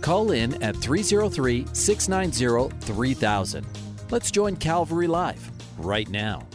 Call in at 303 690 3000. Let's join Calvary Live right now.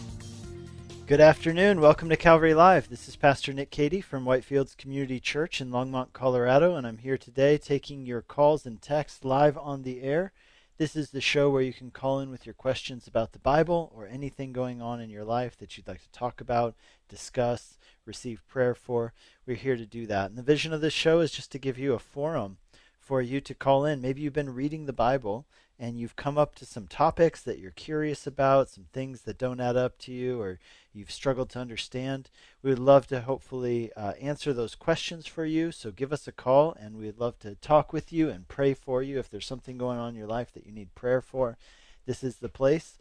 Good afternoon. Welcome to Calvary Live. This is Pastor Nick Cady from Whitefields Community Church in Longmont, Colorado, and I'm here today taking your calls and texts live on the air. This is the show where you can call in with your questions about the Bible or anything going on in your life that you'd like to talk about, discuss, receive prayer for. We're here to do that. And the vision of this show is just to give you a forum for you to call in. Maybe you've been reading the Bible and you've come up to some topics that you're curious about, some things that don't add up to you, or you've struggled to understand. We would love to hopefully uh, answer those questions for you. So give us a call, and we'd love to talk with you and pray for you if there's something going on in your life that you need prayer for. This is the place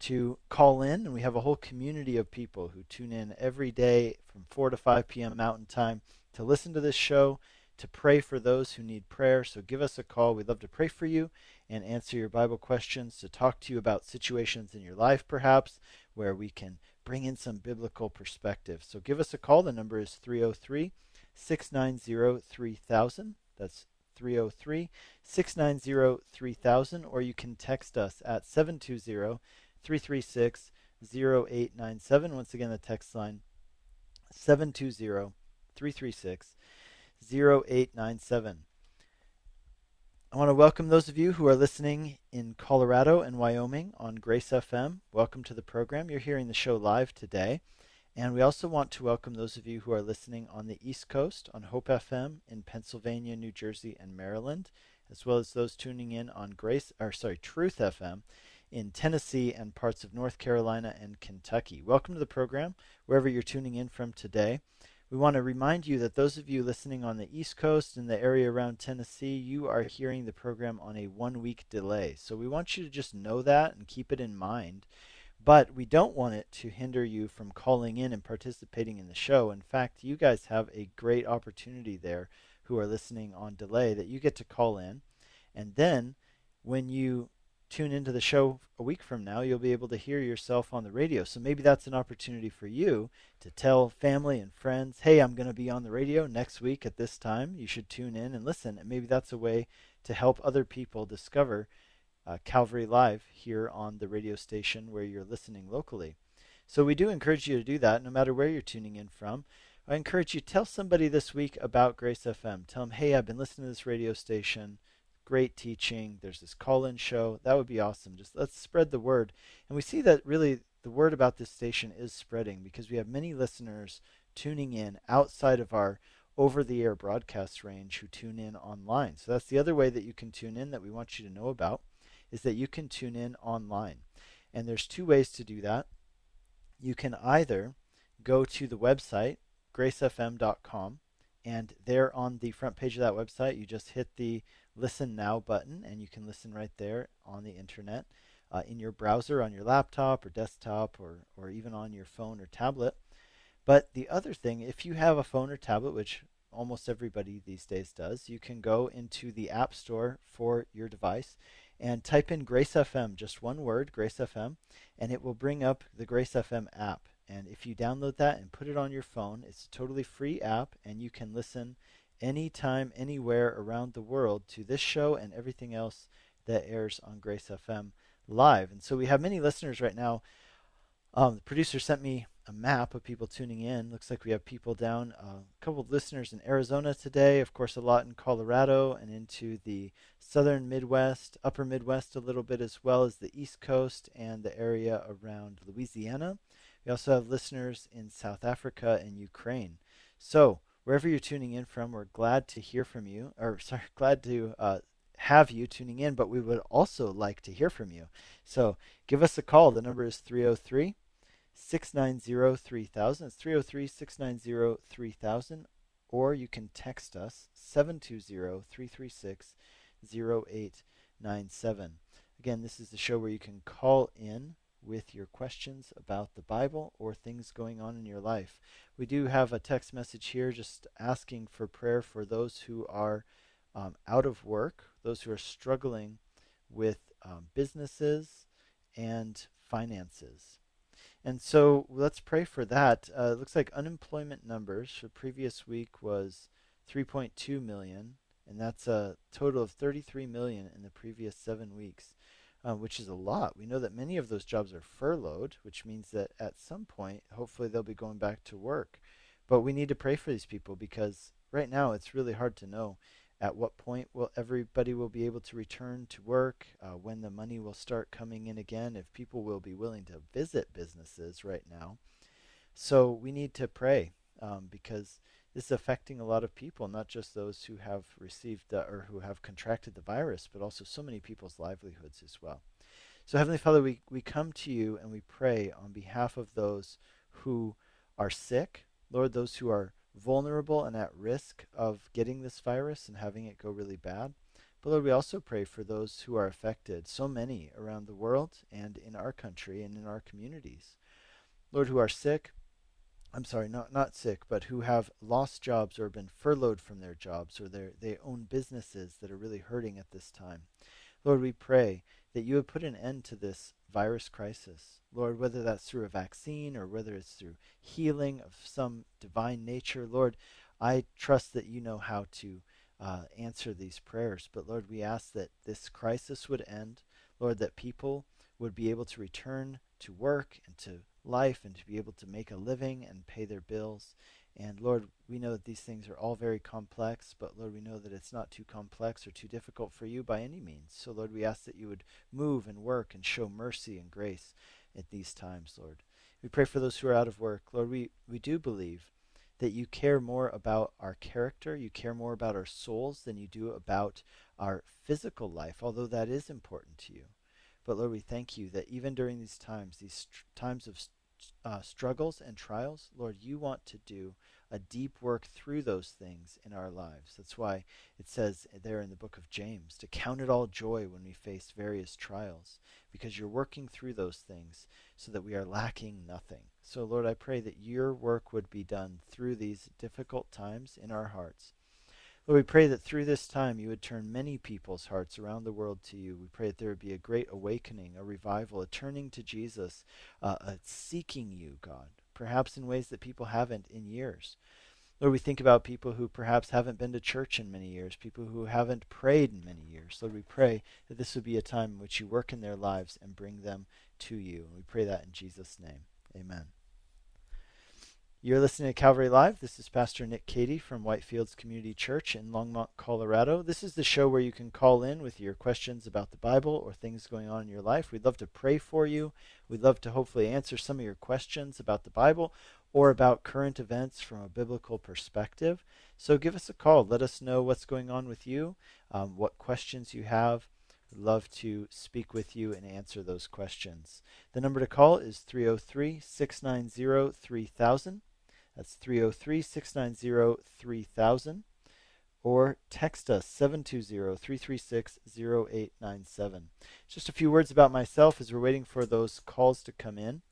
to call in, and we have a whole community of people who tune in every day from 4 to 5 p.m. Mountain Time to listen to this show to pray for those who need prayer. So give us a call. We'd love to pray for you and answer your Bible questions, to talk to you about situations in your life, perhaps, where we can bring in some biblical perspective. So give us a call. The number is 303 690 3000. That's 303 690 3000. Or you can text us at 720 336 0897. Once again, the text line 720 336 0897. I want to welcome those of you who are listening in Colorado and Wyoming on Grace FM. Welcome to the program. You're hearing the show live today. And we also want to welcome those of you who are listening on the East Coast on Hope FM in Pennsylvania, New Jersey, and Maryland, as well as those tuning in on Grace or sorry, Truth FM in Tennessee and parts of North Carolina and Kentucky. Welcome to the program wherever you're tuning in from today. We want to remind you that those of you listening on the East Coast and the area around Tennessee, you are hearing the program on a one week delay. So we want you to just know that and keep it in mind. But we don't want it to hinder you from calling in and participating in the show. In fact, you guys have a great opportunity there who are listening on delay that you get to call in. And then when you tune into the show a week from now, you'll be able to hear yourself on the radio. So maybe that's an opportunity for you to tell family and friends, hey, I'm going to be on the radio next week at this time. You should tune in and listen. And maybe that's a way to help other people discover uh, Calvary Live here on the radio station where you're listening locally. So we do encourage you to do that no matter where you're tuning in from. I encourage you tell somebody this week about Grace FM. Tell them, "Hey, I've been listening to this radio station great teaching. There's this call in show. That would be awesome. Just let's spread the word. And we see that really the word about this station is spreading because we have many listeners tuning in outside of our over the air broadcast range who tune in online. So that's the other way that you can tune in that we want you to know about is that you can tune in online. And there's two ways to do that. You can either go to the website gracefm.com and there on the front page of that website you just hit the listen now button, and you can listen right there on the internet uh, in your browser on your laptop or desktop or, or even on your phone or tablet. But the other thing, if you have a phone or tablet, which almost everybody these days does, you can go into the App Store for your device and type in Grace FM, just one word, Grace FM, and it will bring up the Grace FM app. And if you download that and put it on your phone, it's a totally free app, and you can listen anytime, anywhere around the world to this show and everything else that airs on Grace FM live. And so we have many listeners right now. Um, the producer sent me a map of people tuning in. Looks like we have people down, uh, a couple of listeners in Arizona today, of course, a lot in Colorado and into the southern Midwest, upper Midwest a little bit, as well as the East Coast and the area around Louisiana. We also have listeners in South Africa and Ukraine. So, wherever you're tuning in from, we're glad to hear from you, or sorry, glad to uh, have you tuning in, but we would also like to hear from you. So give us a call. The number is 303 690 3000. It's 303 690 3000. Or you can text us 720 336 0897. Again, this is the show where you can call in with your questions about the Bible or things going on in your life. We do have a text message here just asking for prayer for those who are um, out of work, those who are struggling with um, businesses and finances. And so let's pray for that. Uh, it looks like unemployment numbers for previous week was 3.2 million, and that's a total of 33 million in the previous seven weeks uh, which is a lot. We know that many of those jobs are furloughed, which means that at some point, hopefully, they'll be going back to work. But we need to pray for these people because right now it's really hard to know at what point will everybody will be able to return to work, uh, when the money will start coming in again, if people will be willing to visit businesses right now. So we need to pray um, because this is affecting a lot of people, not just those who have received uh, or who have contracted the virus, but also so many people's livelihoods as well. So, Heavenly Father, we, we come to you and we pray on behalf of those who are sick, Lord, those who are vulnerable and at risk of getting this virus and having it go really bad. But Lord, we also pray for those who are affected, so many around the world and in our country and in our communities. Lord, who are sick, I'm sorry, not not sick, but who have lost jobs or been furloughed from their jobs or their they own businesses that are really hurting at this time. Lord, we pray that you would put an end to this virus crisis. Lord, whether that's through a vaccine or whether it's through healing of some divine nature, Lord, I trust that you know how to uh, answer these prayers. But Lord, we ask that this crisis would end. Lord, that people would be able to return to work and to life and to be able to make a living and pay their bills. And Lord, we know that these things are all very complex, but Lord, we know that it's not too complex or too difficult for you by any means. So, Lord, we ask that you would move and work and show mercy and grace at these times, Lord. We pray for those who are out of work. Lord, we, we do believe that you care more about our character, you care more about our souls than you do about our physical life, although that is important to you. But Lord, we thank you that even during these times, these times of uh, struggles and trials, Lord, you want to do a deep work through those things in our lives. That's why it says there in the book of James to count it all joy when we face various trials, because you're working through those things so that we are lacking nothing. So, Lord, I pray that your work would be done through these difficult times in our hearts. Lord, we pray that through this time you would turn many people's hearts around the world to you. We pray that there would be a great awakening, a revival, a turning to Jesus, uh, a seeking you, God, perhaps in ways that people haven't in years. Lord, we think about people who perhaps haven't been to church in many years, people who haven't prayed in many years. Lord, we pray that this would be a time in which you work in their lives and bring them to you. And we pray that in Jesus' name. Amen. You're listening to Calvary Live. This is Pastor Nick Cady from Whitefields Community Church in Longmont, Colorado. This is the show where you can call in with your questions about the Bible or things going on in your life. We'd love to pray for you. We'd love to hopefully answer some of your questions about the Bible or about current events from a biblical perspective. So give us a call. Let us know what's going on with you, um, what questions you have. We'd love to speak with you and answer those questions. The number to call is 303 690 3000. That's 303 690 3000. Or text us 720 336 0897. Just a few words about myself as we're waiting for those calls to come in.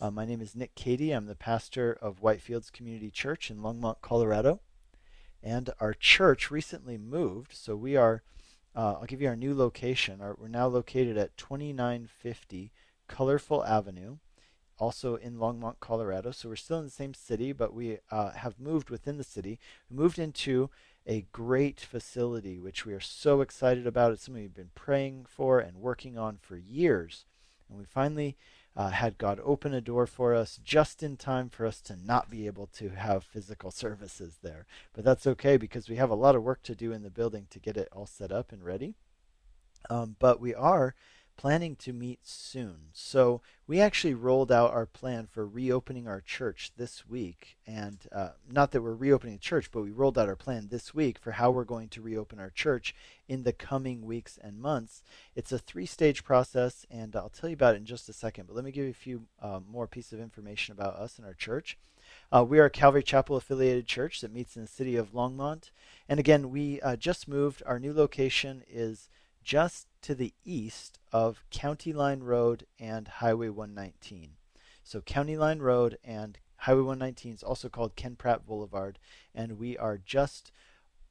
Uh, my name is Nick Cady. I'm the pastor of Whitefields Community Church in Longmont, Colorado. And our church recently moved, so we are, uh, I'll give you our new location. Our, we're now located at 2950 Colorful Avenue also in Longmont, Colorado. So we're still in the same city, but we uh, have moved within the city. We moved into a great facility, which we are so excited about. It's something we've been praying for and working on for years. And we finally uh, had God open a door for us just in time for us to not be able to have physical services there. But that's okay because we have a lot of work to do in the building to get it all set up and ready. Um, but we are planning to meet soon. So we actually rolled out our plan for reopening our church this week. And uh, not that we're reopening the church, but we rolled out our plan this week for how we're going to reopen our church in the coming weeks and months. It's a three stage process, and I'll tell you about it in just a second. But let me give you a few uh, more pieces of information about us and our church. Uh, we are a Calvary Chapel affiliated church that meets in the city of Longmont. And again, we uh, just moved. Our new location is just to the east of County Line Road and Highway 119. So, County Line Road and Highway 119 is also called Ken Pratt Boulevard, and we are just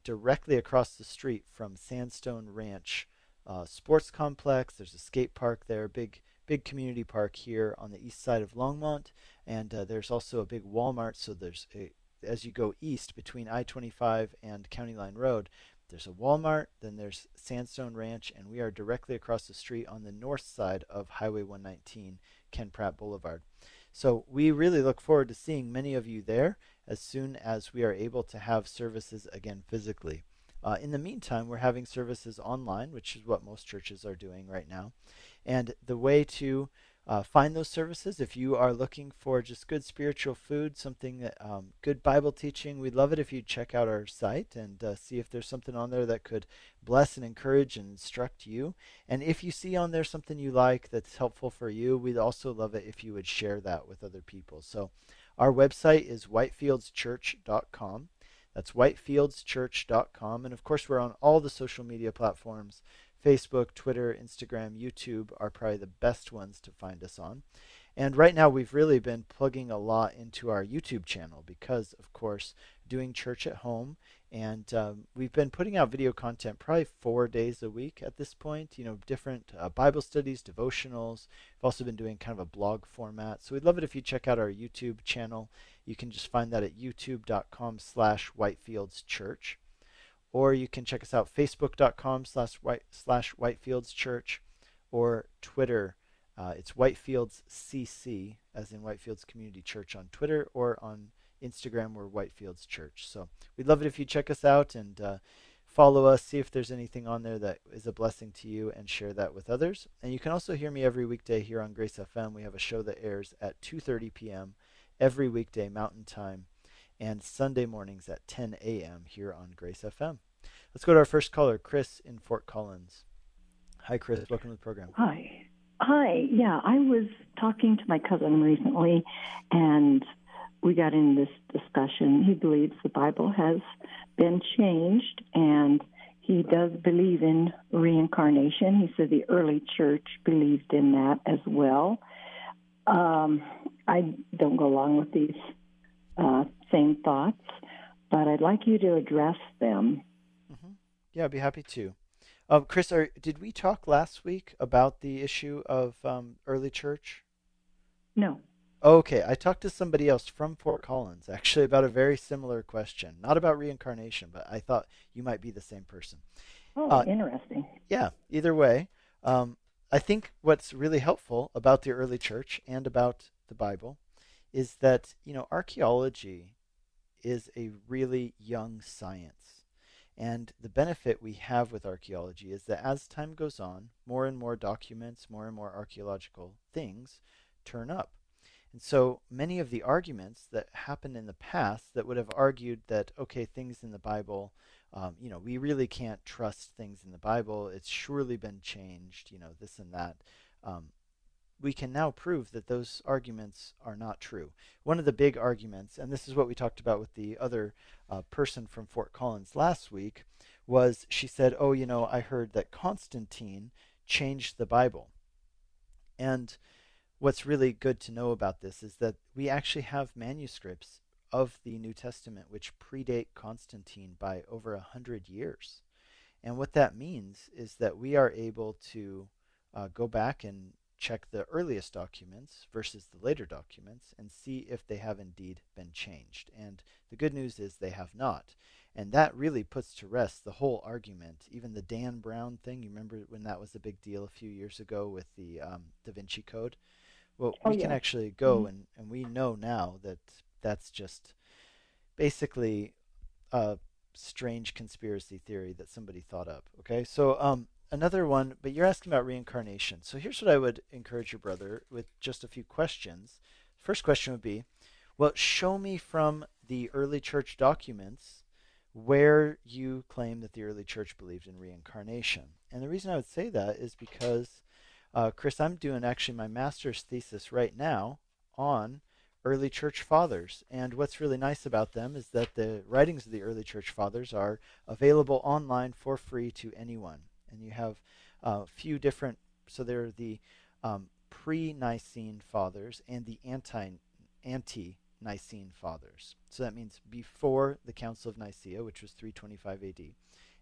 directly across the street from Sandstone Ranch uh, Sports Complex. There's a skate park there, big big community park here on the east side of Longmont, and uh, there's also a big Walmart. So there's a, as you go east between I-25 and County Line Road, there's a Walmart, then there's Sandstone Ranch, and we are directly across the street on the north side of Highway 119, Ken Pratt Boulevard. So we really look forward to seeing many of you there as soon as we are able to have services again physically. Uh, in the meantime, we're having services online, which is what most churches are doing right now. And the way to uh, find those services, if you are looking for just good spiritual food, something that um, good Bible teaching, we'd love it if you check out our site and uh, see if there's something on there that could bless and encourage and instruct you. And if you see on there something you like that's helpful for you, we'd also love it if you would share that with other people. So our website is whitefieldschurch.com. That's whitefieldschurch.com. And of course, we're on all the social media platforms Facebook, Twitter, Instagram, YouTube are probably the best ones to find us on. And right now, we've really been plugging a lot into our YouTube channel because, of course, doing church at home. And um, we've been putting out video content probably four days a week at this point. You know, different uh, Bible studies, devotionals. We've also been doing kind of a blog format. So we'd love it if you check out our YouTube channel. You can just find that at youtube.com slash whitefieldschurch or you can check us out facebook.com slash white slash whitefields church or twitter uh, it's whitefields cc as in whitefields community church on twitter or on instagram we're whitefields church so we'd love it if you check us out and uh, follow us see if there's anything on there that is a blessing to you and share that with others and you can also hear me every weekday here on grace fm we have a show that airs at 2.30 p.m every weekday mountain time and Sunday mornings at 10 a.m. here on Grace FM. Let's go to our first caller, Chris in Fort Collins. Hi, Chris. Welcome to the program. Hi. Hi. Yeah, I was talking to my cousin recently, and we got in this discussion. He believes the Bible has been changed, and he does believe in reincarnation. He said the early church believed in that as well. Um, I don't go along with these uh, same thoughts, but I'd like you to address them. Yeah, I'd be happy to. Uh, Chris, are, did we talk last week about the issue of um, early church? No. Okay, I talked to somebody else from Fort Collins actually about a very similar question. Not about reincarnation, but I thought you might be the same person. Oh, uh, interesting. Yeah, either way. Um, I think what's really helpful about the early church and about the Bible is that, you know, archaeology is a really young science. And the benefit we have with archaeology is that as time goes on, more and more documents, more and more archaeological things turn up. And so many of the arguments that happened in the past that would have argued that, okay, things in the Bible, um, you know, we really can't trust things in the Bible, it's surely been changed, you know, this and that. Um, we can now prove that those arguments are not true. One of the big arguments, and this is what we talked about with the other uh, person from Fort Collins last week, was she said, Oh, you know, I heard that Constantine changed the Bible. And what's really good to know about this is that we actually have manuscripts of the New Testament which predate Constantine by over a hundred years. And what that means is that we are able to uh, go back and check the earliest documents versus the later documents and see if they have indeed been changed. And the good news is they have not. And that really puts to rest the whole argument. Even the Dan Brown thing, you remember when that was a big deal a few years ago with the um, Da Vinci Code? Well, oh, we yeah. can actually go mm-hmm. and, and we know now that that's just basically a strange conspiracy theory that somebody thought up. Okay, so um, another one, but you're asking about reincarnation. So here's what I would encourage your brother with just a few questions. First question would be, well, show me from the early church documents where you claim that the early church believed in reincarnation. And the reason I would say that is because, uh, Chris, I'm doing actually my master's thesis right now on early church fathers. And what's really nice about them is that the writings of the early church fathers are available online for free to anyone. And you have a few different, so there are the um, pre Nicene fathers and the anti ante Nicene fathers. So that means before the Council of Nicaea, which was 325 AD,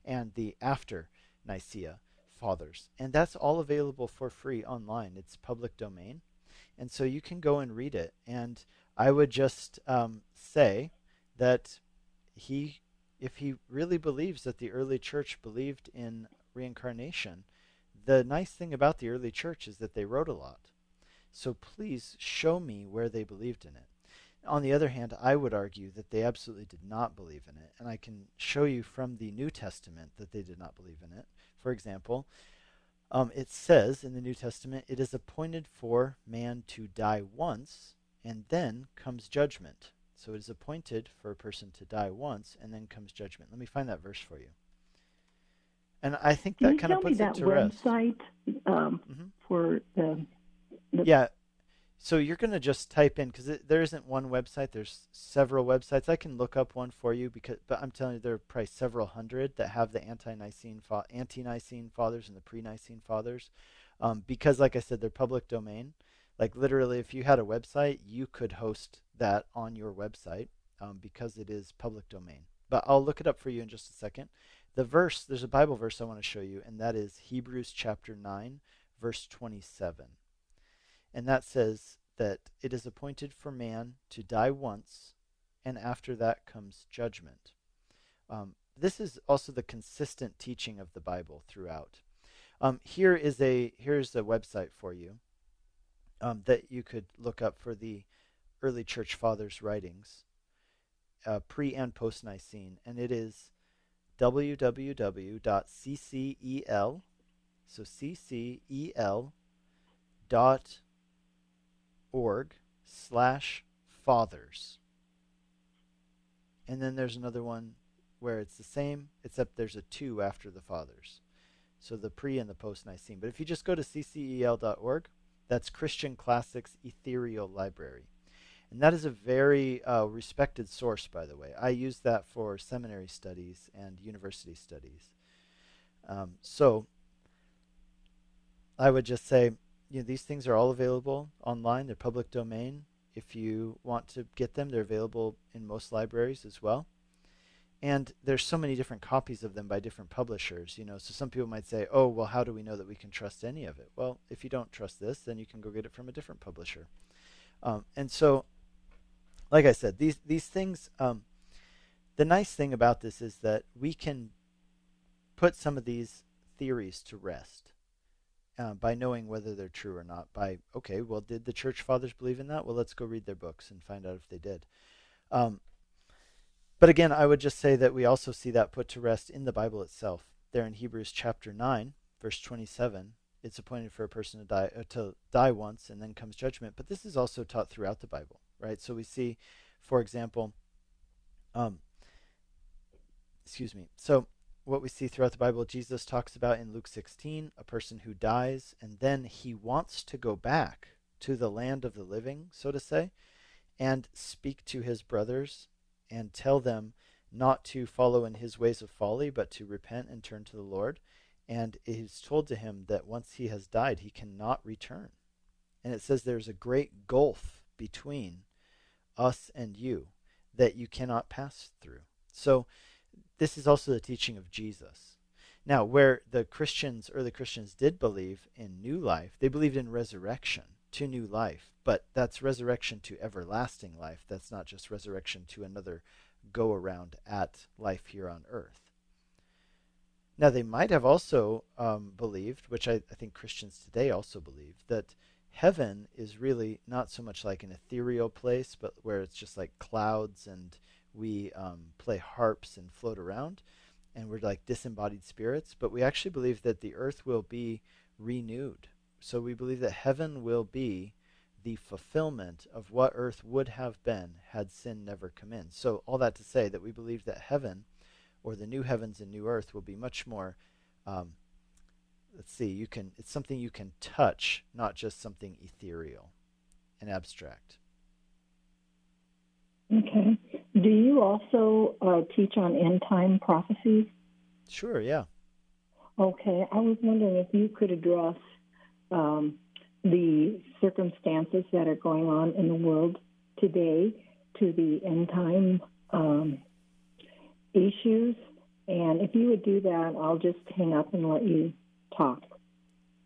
and the after Nicaea fathers. And that's all available for free online. It's public domain. And so you can go and read it. And I would just um, say that he, if he really believes that the early church believed in reincarnation, the nice thing about the early church is that they wrote a lot. So please show me where they believed in it. On the other hand, I would argue that they absolutely did not believe in it, and I can show you from the New Testament that they did not believe in it. For example, um, it says in the New Testament, it is appointed for man to die once, and then comes judgment. So it is appointed for a person to die once, and then comes judgment. Let me find that verse for you. And I think that kind of puts it to rest. website um, mm-hmm. for the, the, Yeah. So you're going to just type in because there isn't one website. There's several websites. I can look up one for you because, but I'm telling you, there are probably several hundred that have the ante-Nicene, fa- ante-Nicene fathers and the pre-Nicene fathers, um, because, like I said, they're public domain. Like literally, if you had a website, you could host that on your website um, because it is public domain. But I'll look it up for you in just a second. The verse, there's a Bible verse I want to show you, and that is Hebrews chapter 9, verse 27. And that says that it is appointed for man to die once, and after that comes judgment. Um, this is also the consistent teaching of the Bible throughout. Um, here is a here's a website for you um, that you could look up for the early church fathers' writings, uh, pre and post Nicene, and it is www.ccel, so ccel dot org slash fathers. And then there's another one where it's the same, except there's a two after the fathers. So the pre and the post Nicene. But if you just go to ccel.org, that's Christian Classics Ethereal Library. And that is a very uh, respected source, by the way. I use that for seminary studies and university studies. Um, so I would just say, you know, these things are all available online. They're public domain. If you want to get them, they're available in most libraries as well. And there's so many different copies of them by different publishers, you know. So some people might say, "Oh, well, how do we know that we can trust any of it?" Well, if you don't trust this, then you can go get it from a different publisher. Um, and so like I said, these these things. Um, the nice thing about this is that we can put some of these theories to rest uh, by knowing whether they're true or not. By okay, well, did the church fathers believe in that? Well, let's go read their books and find out if they did. Um, but again, I would just say that we also see that put to rest in the Bible itself. There in Hebrews chapter nine, verse twenty-seven, it's appointed for a person to die uh, to die once, and then comes judgment. But this is also taught throughout the Bible right? So we see, for example, um, excuse me. So what we see throughout the Bible, Jesus talks about in Luke 16, a person who dies and then he wants to go back to the land of the living, so to say, and speak to his brothers and tell them not to follow in his ways of folly, but to repent and turn to the Lord. And it is told to him that once he has died, he cannot return. And it says there's a great gulf between us and you that you cannot pass through. So, this is also the teaching of Jesus. Now, where the Christians, early Christians, did believe in new life, they believed in resurrection to new life, but that's resurrection to everlasting life. That's not just resurrection to another go around at life here on earth. Now, they might have also um, believed, which I, I think Christians today also believe, that heaven is really not so much like an ethereal place, but where it's just like clouds and we um, play harps and float around, and we're like disembodied spirits. But we actually believe that the earth will be renewed. So we believe that heaven will be the fulfillment of what earth would have been had sin never come in. So, all that to say that we believe that heaven, or the new heavens and new earth, will be much more um, let's see, you can it's something you can touch, not just something ethereal and abstract. Okay. Do you also uh, teach on end time prophecies? Sure, yeah. Okay. I was wondering if you could address um, the circumstances that are going on in the world today to the end time um, issues. And if you would do that, I'll just hang up and let you talk.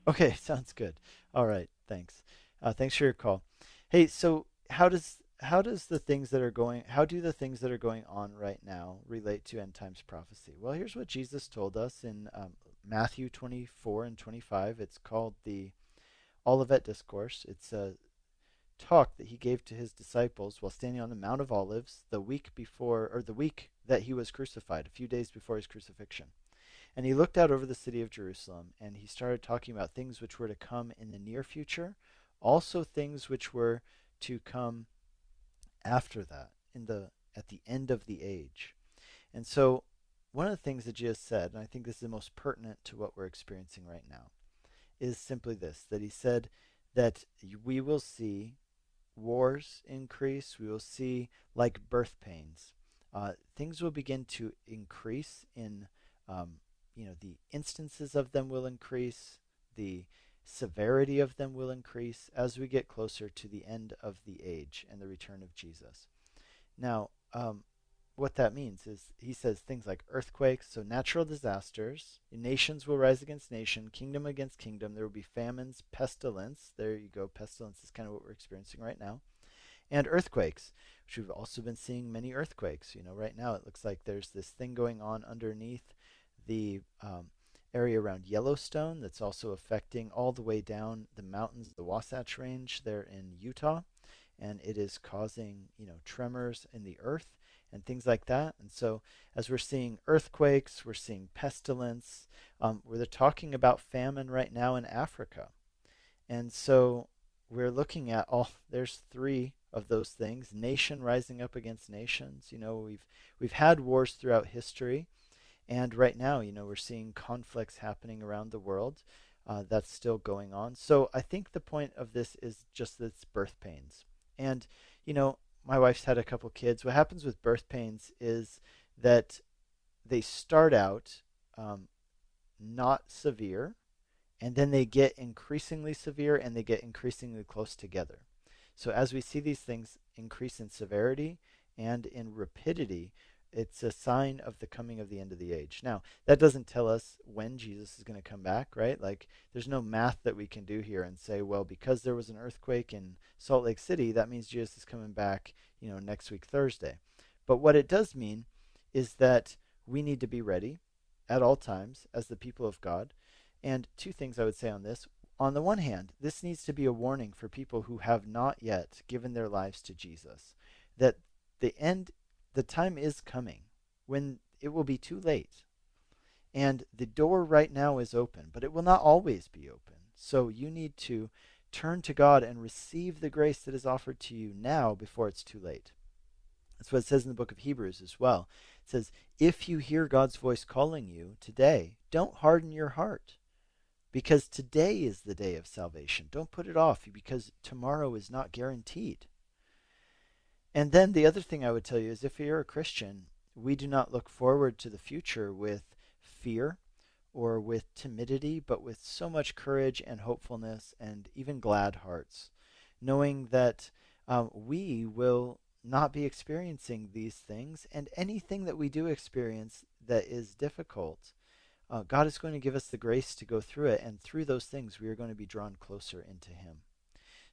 Okay, sounds good. All right, thanks. Uh, thanks for your call. Hey, so how does how does the things that are going how do the things that are going on right now relate to end times prophecy? Well, here's what Jesus told us in um, Matthew 24 and 25. It's called the Olivet Discourse. It's a talk that he gave to his disciples while standing on the Mount of Olives the week before, or the week that he was crucified, a few days before his crucifixion. And he looked out over the city of Jerusalem and he started talking about things which were to come in the near future, also things which were to come after that, in the at the end of the age. And so one of the things that Jesus said, and I think this is the most pertinent to what we're experiencing right now, is simply this that he said that we will see wars increase, we will see like birth pains. Uh, things will begin to increase in, um, you know, the instances of them will increase, the severity of them will increase as we get closer to the end of the age and the return of Jesus. Now, um, what that means is he says things like earthquakes, so natural disasters, nations will rise against nation, kingdom against kingdom, there will be famines, pestilence. There you go, pestilence is kind of what we're experiencing right now. And earthquakes, which we've also been seeing many earthquakes. You know, right now it looks like there's this thing going on underneath the um, area around Yellowstone that's also affecting all the way down the mountains, the Wasatch Range there in Utah, and it is causing, you know, tremors in the earth and things like that. And so, as we're seeing earthquakes, we're seeing pestilence, um, we're talking about famine right now in Africa. And so, we're looking at all, there's three of those things nation rising up against nations. You know, we've, we've had wars throughout history. And right now, you know, we're seeing conflicts happening around the world. Uh, that's still going on. So I think the point of this is just that it's birth pains. And, you know, my wife's had a couple kids. What happens with birth pains is that they start out um, not severe, and then they get increasingly severe and they get increasingly close together. So as we see these things increase in severity and in rapidity, it's a sign of the coming of the end of the age. Now, that doesn't tell us when Jesus is going to come back, right? Like, there's no math that we can do here and say, well, because there was an earthquake in Salt Lake City, that means Jesus is coming back, you know, next week, Thursday. But what it does mean is that we need to be ready at all times as the people of God. And two things I would say on this. On the one hand, this needs to be a warning for people who have not yet given their lives to Jesus that the end the time is coming when it will be too late. And the door right now is open, but it will not always be open. So you need to turn to God and receive the grace that is offered to you now before it's too late. That's what it says in the book of Hebrews as well. It says, If you hear God's voice calling you today, don't harden your heart, because today is the day of salvation. Don't put it off, because tomorrow is not guaranteed. And then the other thing I would tell you is if you're a Christian, we do not look forward to the future with fear or with timidity, but with so much courage and hopefulness and even glad hearts, knowing that um, we will not be experiencing these things, and anything that we do experience that is difficult, uh, God is going to give us the grace to go through it, and through those things, we are going to be drawn closer into Him.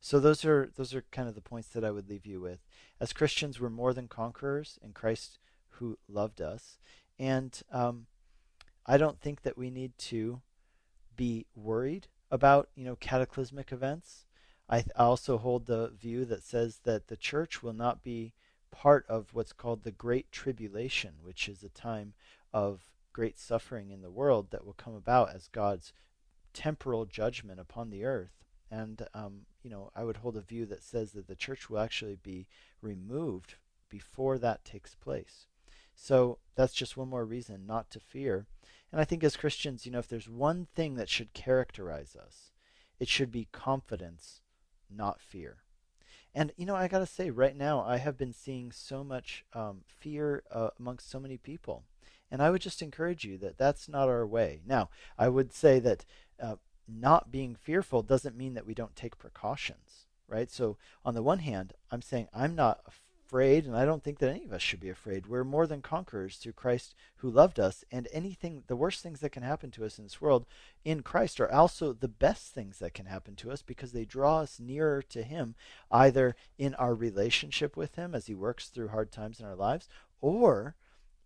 So those are those are kind of the points that I would leave you with. As Christians, we're more than conquerors in Christ who loved us, and um, I don't think that we need to be worried about you know cataclysmic events. I, th- I also hold the view that says that the church will not be part of what's called the Great Tribulation, which is a time of great suffering in the world that will come about as God's temporal judgment upon the earth. And um, you know, I would hold a view that says that the church will actually be removed before that takes place. So that's just one more reason not to fear. And I think as Christians, you know, if there's one thing that should characterize us, it should be confidence, not fear. And you know, I gotta say, right now, I have been seeing so much um, fear uh, amongst so many people, and I would just encourage you that that's not our way. Now, I would say that uh, not being fearful doesn't mean that we don't take precautions, right? So, on the one hand, I'm saying I'm not afraid, and I don't think that any of us should be afraid. We're more than conquerors through Christ who loved us, and anything, the worst things that can happen to us in this world in Christ are also the best things that can happen to us because they draw us nearer to Him, either in our relationship with Him as He works through hard times in our lives, or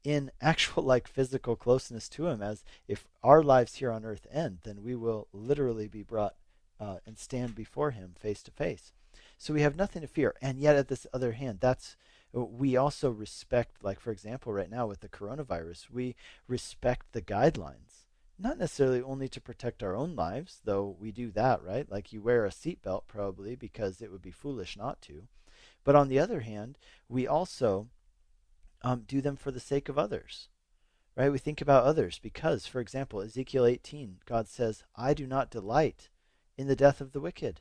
in actual like physical closeness to him as if our lives here on earth end then we will literally be brought uh, and stand before him face to face. So we have nothing to fear. And yet at this other hand that's uh, we also respect like for example right now with the coronavirus we respect the guidelines. Not necessarily only to protect our own lives though we do that right? Like you wear a seatbelt probably because it would be foolish not to. But on the other hand we also um, do them for the sake of others. Right? We think about others because, for example, Ezekiel 18, God says, I do not delight in the death of the wicked,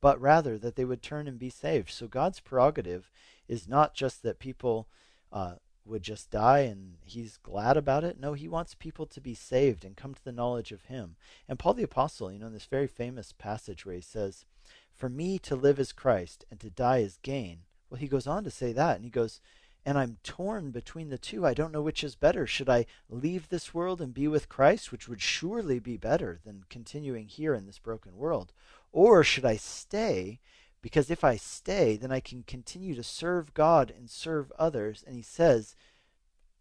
but rather that they would turn and be saved. So God's prerogative is not just that people uh, would just die and he's glad about it. No, he wants people to be saved and come to the knowledge of him. And Paul the Apostle, you know, in this very famous passage where he says, For me to live is Christ and to die is gain. Well, he goes on to say that, and he goes, and I'm torn between the two. I don't know which is better. Should I leave this world and be with Christ, which would surely be better than continuing here in this broken world? Or should I stay? Because if I stay, then I can continue to serve God and serve others. And he says,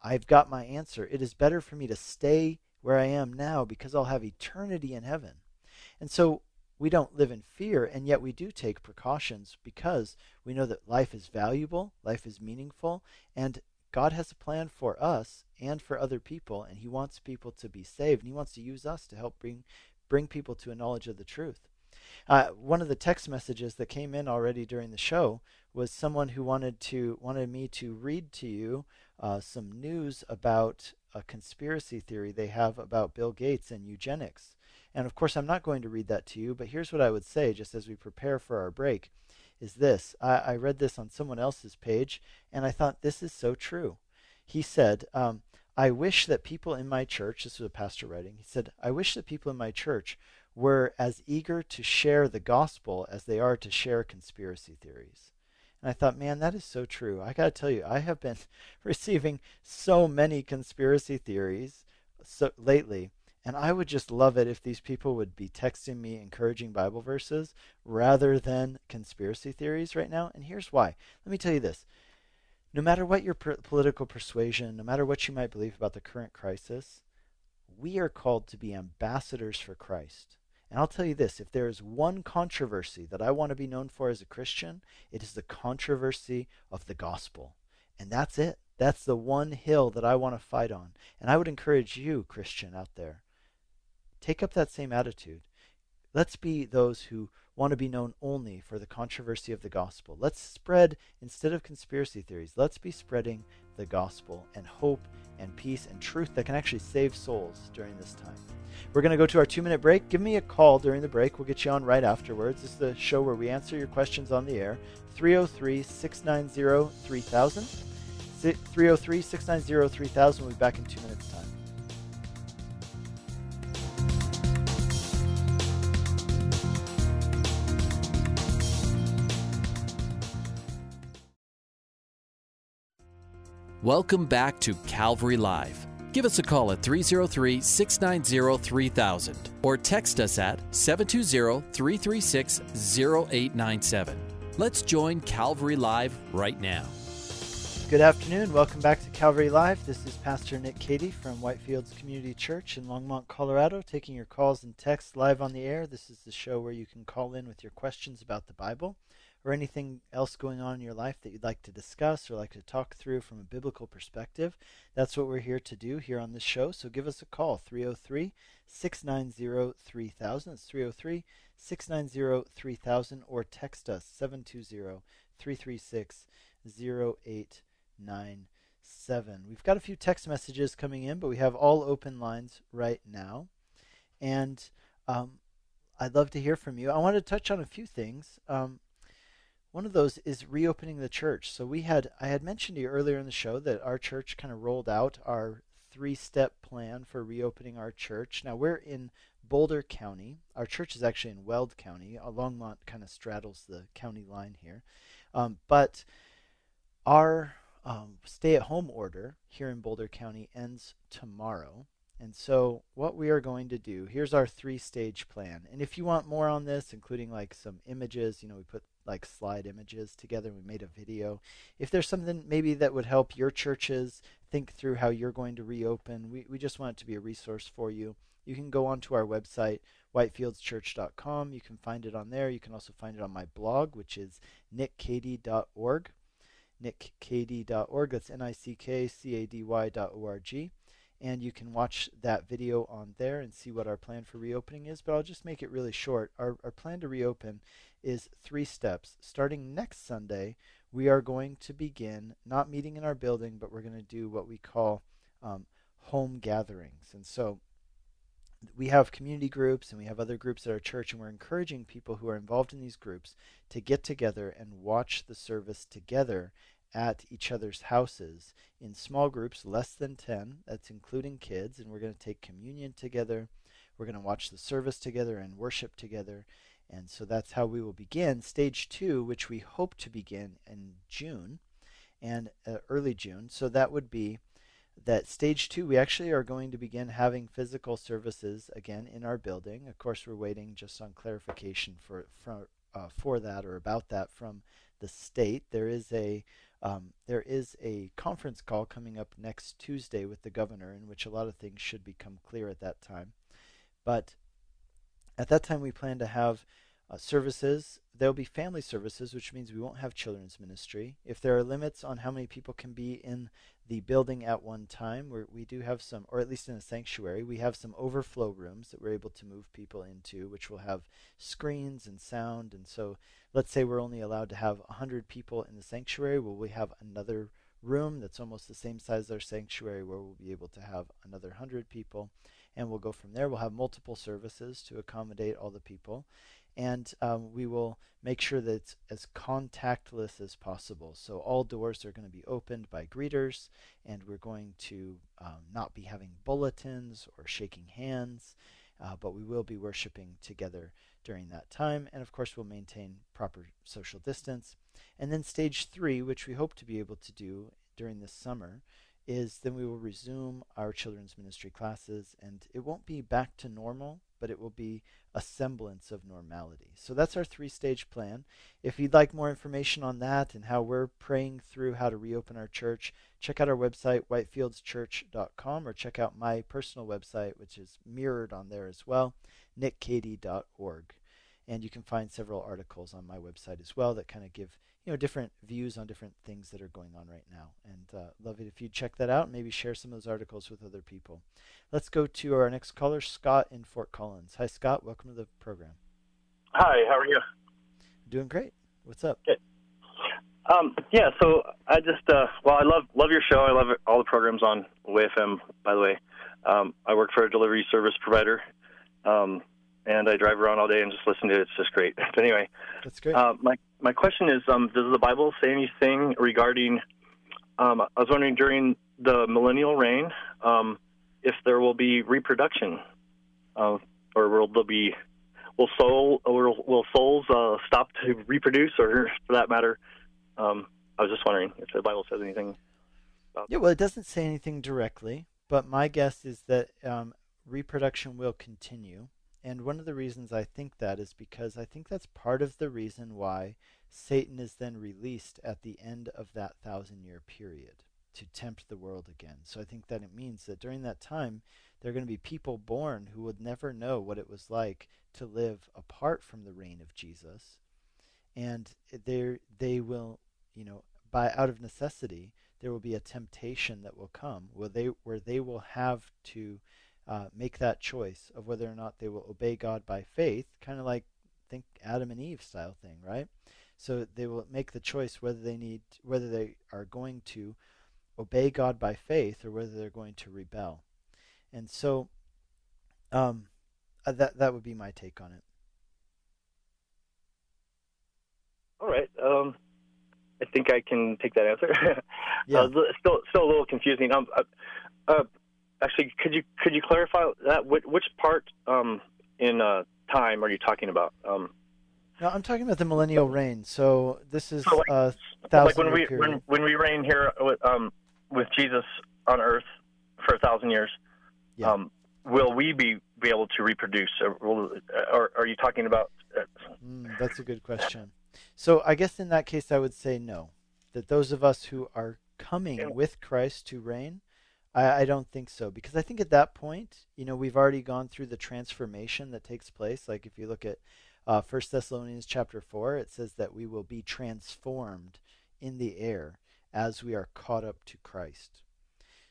I've got my answer. It is better for me to stay where I am now because I'll have eternity in heaven. And so we don't live in fear, and yet we do take precautions because we know that life is valuable, life is meaningful, and God has a plan for us and for other people, and He wants people to be saved, and He wants to use us to help bring bring people to a knowledge of the truth. Uh, one of the text messages that came in already during the show was someone who wanted to wanted me to read to you uh, some news about a conspiracy theory they have about Bill Gates and eugenics. And of course, I'm not going to read that to you, but here's what I would say just as we prepare for our break is this. I, I read this on someone else's page, and I thought this is so true. He said, um, I wish that people in my church, this was a pastor writing, he said, I wish that people in my church were as eager to share the gospel as they are to share conspiracy theories. And I thought, man, that is so true. I got to tell you, I have been receiving so many conspiracy theories so lately and I would just love it if these people would be texting me encouraging Bible verses rather than conspiracy theories right now. And here's why. Let me tell you this. No matter what your per- political persuasion, no matter what you might believe about the current crisis, we are called to be ambassadors for Christ. And I'll tell you this if there is one controversy that I want to be known for as a Christian, it is the controversy of the gospel. And that's it. That's the one hill that I want to fight on. And I would encourage you, Christian, out there, Take up that same attitude. Let's be those who want to be known only for the controversy of the gospel. Let's spread, instead of conspiracy theories, let's be spreading the gospel and hope and peace and truth that can actually save souls during this time. We're going to go to our two minute break. Give me a call during the break. We'll get you on right afterwards. This is the show where we answer your questions on the air. 303 690 3000. 303 690 3000. We'll be back in two minutes' time. Welcome back to Calvary Live. Give us a call at 303 690 3000 or text us at 720 336 0897. Let's join Calvary Live right now. Good afternoon. Welcome back to Calvary Live. This is Pastor Nick Cady from Whitefields Community Church in Longmont, Colorado, taking your calls and texts live on the air. This is the show where you can call in with your questions about the Bible or anything else going on in your life that you'd like to discuss or like to talk through from a biblical perspective, that's what we're here to do here on this show. So give us a call, 303 690 3000. It's 303 690 3000, or text us, 720 336 0897. We've got a few text messages coming in, but we have all open lines right now. And um, I'd love to hear from you. I want to touch on a few things. Um, one of those is reopening the church. So we had I had mentioned to you earlier in the show that our church kind of rolled out our three-step plan for reopening our church. Now we're in Boulder County. Our church is actually in Weld County. Longmont kind of straddles the county line here, um, but our um, stay-at-home order here in Boulder County ends tomorrow. And so, what we are going to do here's our three stage plan. And if you want more on this, including like some images, you know, we put like slide images together. We made a video. If there's something maybe that would help your churches think through how you're going to reopen, we, we just want it to be a resource for you. You can go onto our website, whitefieldschurch.com. You can find it on there. You can also find it on my blog, which is nickcady.org. nickcady.org. That's N I C K C A D Y.org and you can watch that video on there and see what our plan for reopening is. But I'll just make it really short. Our, our plan to reopen is three steps. Starting next Sunday, we are going to begin not meeting in our building, but we're going to do what we call um, home gatherings. And so we have community groups and we have other groups at our church, and we're encouraging people who are involved in these groups to get together and watch the service together at each other's houses in small groups, less than 10. That's including kids. And we're going to take communion together. We're going to watch the service together and worship together. And so that's how we will begin stage two, which we hope to begin in June and uh, early June. So that would be that stage two, we actually are going to begin having physical services again in our building. Of course, we're waiting just on clarification for, for, uh, for that or about that from the state. There is a um, there is a conference call coming up next Tuesday with the governor, in which a lot of things should become clear at that time. But at that time, we plan to have uh, services. There'll be family services, which means we won't have children's ministry. If there are limits on how many people can be in the building at one time, we we do have some, or at least in a sanctuary, we have some overflow rooms that we're able to move people into, which will have screens and sound. And so, let's say we're only allowed to have 100 people in the sanctuary, well, we have another room that's almost the same size as our sanctuary where we'll be able to have another 100 people. And we'll go from there. We'll have multiple services to accommodate all the people and um, we will make sure that it's as contactless as possible. So all doors are going to be opened by greeters, and we're going to um, not be having bulletins or shaking hands, uh, but we will be worshiping together during that time. And of course, we'll maintain proper social distance. And then stage three, which we hope to be able to do during this summer, is then we will resume our children's ministry classes, and it won't be back to normal, but it will be a semblance of normality. So that's our three stage plan. If you'd like more information on that and how we're praying through how to reopen our church, check out our website, whitefieldschurch.com, or check out my personal website, which is mirrored on there as well, nickcady.org. And you can find several articles on my website as well that kind of give you know different views on different things that are going on right now. And uh, love it if you check that out. And maybe share some of those articles with other people. Let's go to our next caller, Scott in Fort Collins. Hi, Scott. Welcome to the program. Hi. How are you? Doing great. What's up? Good. Um, yeah. So I just uh, well, I love love your show. I love all the programs on WFM. By the way, um, I work for a delivery service provider. Um, and I drive around all day and just listen to it. It's just great. But anyway, that's great. Uh, my my question is, um, does the Bible say anything regarding? Um, I was wondering during the millennial reign um, if there will be reproduction, uh, or will there be will soul or will souls uh, stop to reproduce, or for that matter, um, I was just wondering if the Bible says anything. yeah, well, it doesn't say anything directly, but my guess is that um, reproduction will continue. And one of the reasons I think that is because I think that's part of the reason why Satan is then released at the end of that thousand year period to tempt the world again. So I think that it means that during that time, there are going to be people born who would never know what it was like to live apart from the reign of Jesus. And they they will, you know, by out of necessity, there will be a temptation that will come where they where they will have to uh, make that choice of whether or not they will obey God by faith, kind of like think Adam and Eve style thing, right? So they will make the choice whether they need whether they are going to obey God by faith or whether they're going to rebel. And so um, uh, that that would be my take on it. All right. Um, I think I can take that answer. Yeah. uh, still, still a little confusing. Um, uh, uh, actually, could you could you clarify that? Which, which part um, in uh, time are you talking about? Um, No, I'm talking about the millennial reign. So this is So, like- a like when we period. when when we reign here with um, with Jesus on earth for a thousand years. Yeah. Um, will we be be able to reproduce, or, will, or are you talking about? Uh, Mm, that's a good question. So I guess in that case, I would say no. That those of us who are coming with Christ to reign, I, I don't think so. Because I think at that point, you know, we've already gone through the transformation that takes place. Like if you look at uh, 1 Thessalonians chapter 4, it says that we will be transformed in the air as we are caught up to Christ.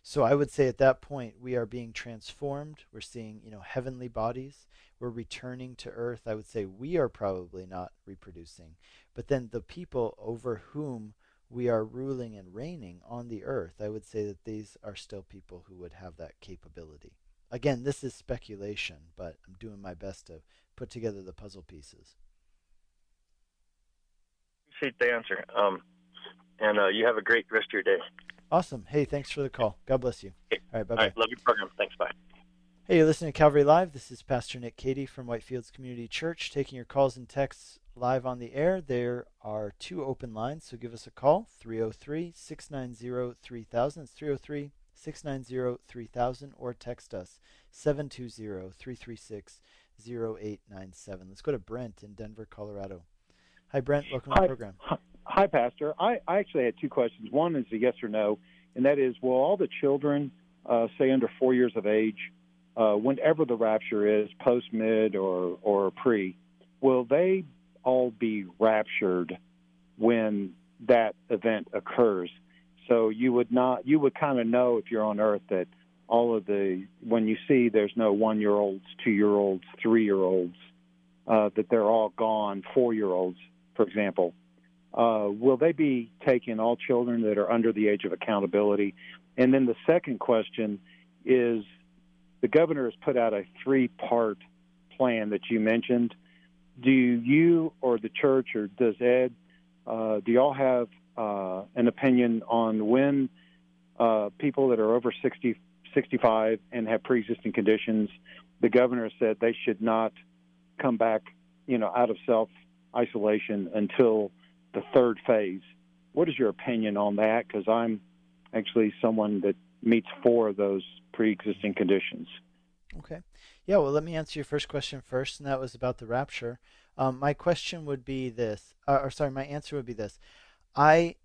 So I would say at that point we are being transformed. We're seeing, you know, heavenly bodies. We're returning to earth. I would say we are probably not reproducing. But then the people over whom we are ruling and reigning on the earth, I would say that these are still people who would have that capability. Again, this is speculation, but I'm doing my best to put together the puzzle pieces. appreciate the answer. Um, and uh, you have a great rest of your day. Awesome. Hey, thanks for the call. God bless you. Okay. All right, bye bye. right, love your program. Thanks. Bye. Hey, you're listening to Calvary Live. This is Pastor Nick Cady from Whitefields Community Church taking your calls and texts live on the air. There are two open lines, so give us a call 303 690 3000. It's 303 690 3000 or text us 720 336 0897. Let's go to Brent in Denver, Colorado. Hi, Brent. Welcome to Hi. the program. Hi, Pastor. I, I actually had two questions. One is a yes or no, and that is will all the children, uh, say under four years of age, uh, whenever the rapture is, post, mid, or, or pre, will they all be raptured when that event occurs? So you would not, you would kind of know if you're on Earth that all of the, when you see there's no one year olds, two year olds, three year olds, uh, that they're all gone, four year olds, for example uh, will they be taking all children that are under the age of accountability? And then the second question is the governor has put out a three part plan that you mentioned. Do you or the church or does Ed, uh, do y'all have uh, an opinion on when uh, people that are over 60, 65 and have pre existing conditions, the governor said they should not come back, you know, out of self isolation until the third phase. What is your opinion on that? Because I'm actually someone that meets four of those pre-existing conditions. Okay. Yeah, well, let me answer your first question first, and that was about the rapture. Um, my question would be this, uh, or sorry, my answer would be this. I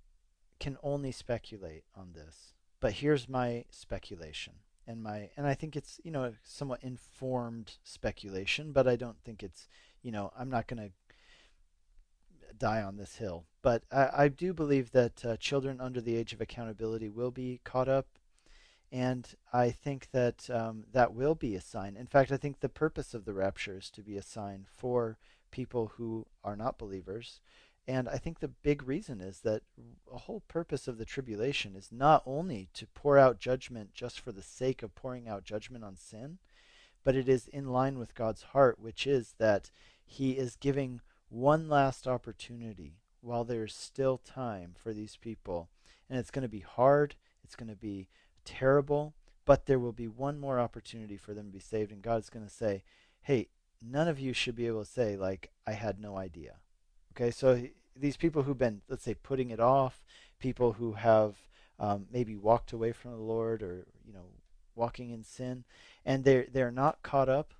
can only speculate on this, but here's my speculation, and my, and I think it's you know somewhat informed speculation, but I don't think it's you know I'm not going to die on this hill. But I, I do believe that uh, children under the age of accountability will be caught up and I think that um, that will be a sign. In fact, I think the purpose of the rapture is to be a sign for people who are not believers. And I think the big reason is that a whole purpose of the tribulation is not only to pour out judgment just for the sake of pouring out judgment on sin, but it is in line with God's heart, which is that He is giving one last opportunity while there is still time for these people. And it's going to be hard, it's going to be terrible, but there will be one more opportunity for them to be saved. And God's going to say, hey, none of you should be able to say, like, I had no idea. Okay, so these people who've been, let's say, putting it off, people who have um, maybe walked away from the Lord or, you know, walking in sin, and they're, they're not caught up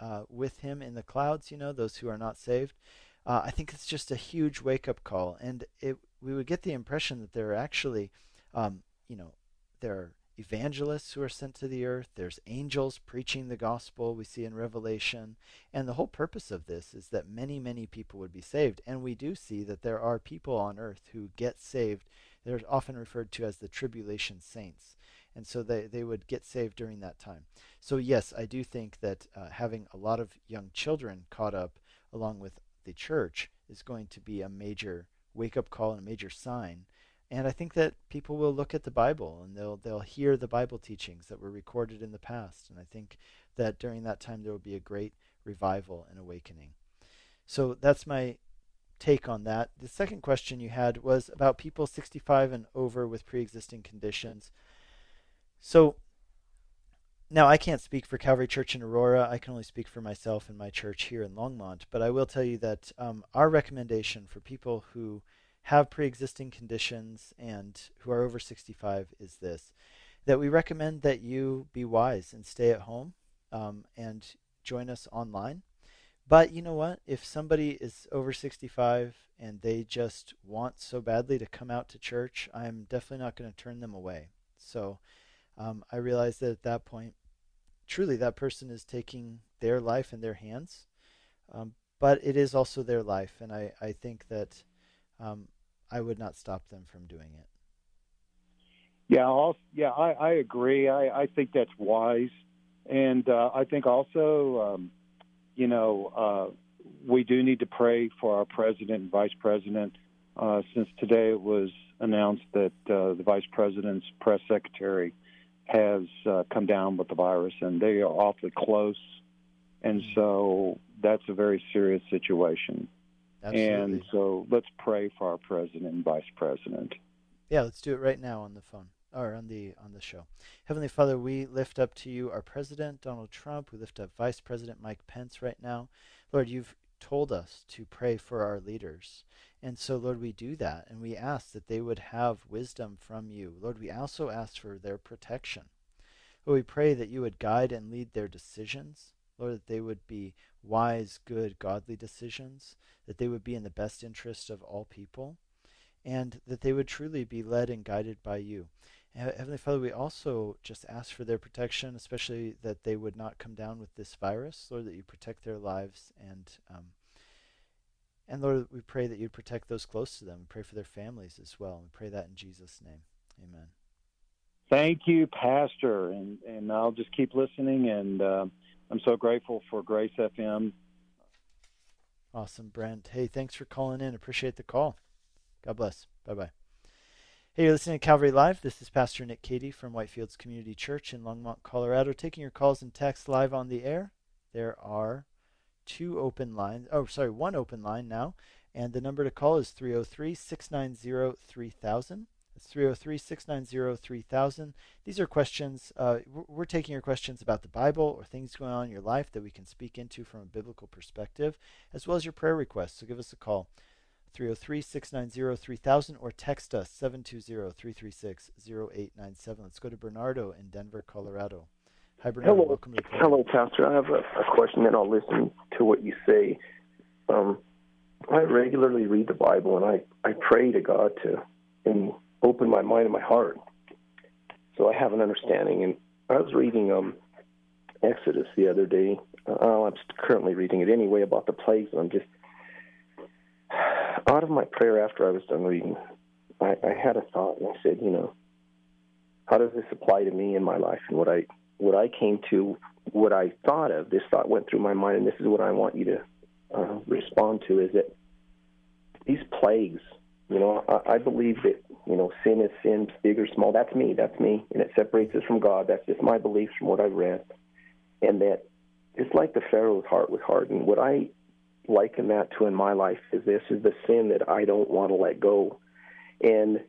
uh, with Him in the clouds, you know, those who are not saved. Uh, I think it's just a huge wake up call. And it, we would get the impression that there are actually, um, you know, there are evangelists who are sent to the earth. There's angels preaching the gospel we see in Revelation. And the whole purpose of this is that many, many people would be saved. And we do see that there are people on earth who get saved. They're often referred to as the tribulation saints. And so they, they would get saved during that time. So, yes, I do think that uh, having a lot of young children caught up along with the church is going to be a major wake up call and a major sign and I think that people will look at the Bible and they'll they'll hear the Bible teachings that were recorded in the past. And I think that during that time there will be a great revival and awakening. So that's my take on that. The second question you had was about people 65 and over with pre-existing conditions. So now I can't speak for Calvary Church in Aurora. I can only speak for myself and my church here in Longmont. But I will tell you that um, our recommendation for people who have pre-existing conditions and who are over 65 is this: that we recommend that you be wise and stay at home um, and join us online but you know what? If somebody is over 65 and they just want so badly to come out to church, I'm definitely not going to turn them away. So um, I realize that at that point, truly that person is taking their life in their hands. Um, but it is also their life, and I, I think that um, I would not stop them from doing it. Yeah, I'll, yeah, I, I agree. I, I think that's wise, and uh, I think also um, you know, uh, we do need to pray for our president and vice president. Uh, since today it was announced that uh, the vice president's press secretary has uh, come down with the virus, and they are awfully close, and mm-hmm. so that's a very serious situation. Absolutely. And so let's pray for our president and vice president. Yeah, let's do it right now on the phone or on the on the show. Heavenly Father, we lift up to you our president Donald Trump. We lift up Vice President Mike Pence right now. Lord, you've told us to pray for our leaders. And so, Lord, we do that and we ask that they would have wisdom from you. Lord, we also ask for their protection. Lord, we pray that you would guide and lead their decisions. Lord, that they would be wise, good, godly decisions, that they would be in the best interest of all people, and that they would truly be led and guided by you. Heavenly Father, we also just ask for their protection, especially that they would not come down with this virus. Lord, that you protect their lives, and um, and Lord, we pray that you protect those close to them. We pray for their families as well. We pray that in Jesus' name, Amen. Thank you, Pastor, and and I'll just keep listening. And uh, I'm so grateful for Grace FM. Awesome, Brent. Hey, thanks for calling in. Appreciate the call. God bless. Bye bye. Hey, you're listening to Calvary Live. This is Pastor Nick Cady from Whitefields Community Church in Longmont, Colorado, taking your calls and texts live on the air. There are two open lines. Oh, sorry, one open line now. And the number to call is 303 690 3000. It's 303 690 3000. These are questions. Uh, we're taking your questions about the Bible or things going on in your life that we can speak into from a biblical perspective, as well as your prayer requests. So give us a call. 303 690 3000 or text us 720 336 0897. Let's go to Bernardo in Denver, Colorado. Hi, Bernardo. Hello. Welcome to the Hello, Pastor. I have a, a question, and I'll listen to what you say. Um, I regularly read the Bible, and I, I pray to God to and open my mind and my heart so I have an understanding. And I was reading um, Exodus the other day. Uh, I'm currently reading it anyway about the plagues, and I'm just – out of my prayer after I was done reading, I, I had a thought, and I said, you know, how does this apply to me in my life? And what I what I came to, what I thought of, this thought went through my mind, and this is what I want you to uh, respond to: is that these plagues, you know, I, I believe that you know, sin is sin, big or small. That's me. That's me, and it separates us from God. That's just my beliefs from what I've read, and that it's like the Pharaoh's heart was hardened. What I liken that to in my life is this is the sin that I don't want to let go. And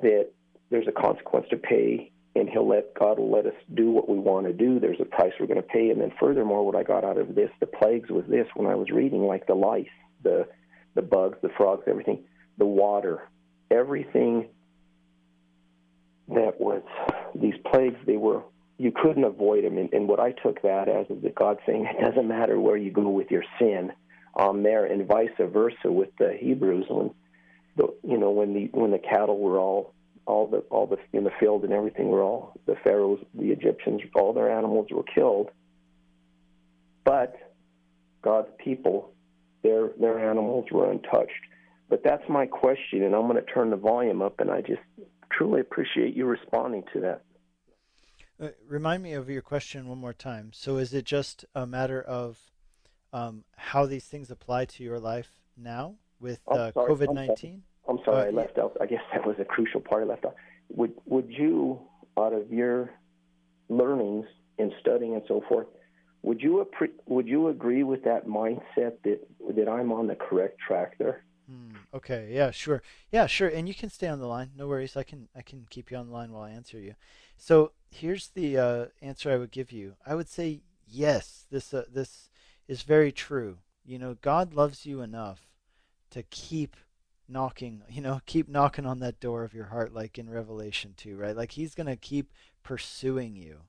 that there's a consequence to pay and he'll let God will let us do what we want to do. There's a price we're going to pay. And then furthermore, what I got out of this, the plagues was this when I was reading, like the lice, the the bugs, the frogs, everything, the water, everything that was these plagues, they were you couldn't avoid them. And, and what I took that as is that God saying it doesn't matter where you go with your sin um, there, and vice versa with the Hebrews when the you know when the when the cattle were all all the all the in the field and everything were all the pharaohs, the Egyptians, all their animals were killed, but God's people, their their animals were untouched. But that's my question, and I'm going to turn the volume up, and I just truly appreciate you responding to that. Uh, remind me of your question one more time. So, is it just a matter of um, how these things apply to your life now with uh, COVID nineteen? I'm sorry, uh, I left yeah. out. I guess that was a crucial part I left out. Would would you, out of your learnings and studying and so forth, would you would you agree with that mindset that that I'm on the correct track there? Okay, yeah, sure. Yeah, sure. And you can stay on the line. No worries. I can I can keep you on the line while I answer you. So, here's the uh, answer I would give you. I would say yes. This uh, this is very true. You know, God loves you enough to keep knocking, you know, keep knocking on that door of your heart like in Revelation 2, right? Like he's to keep pursuing you.